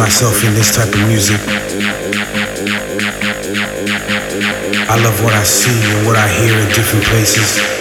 myself in this type of music. I love what I see and what I hear in different places.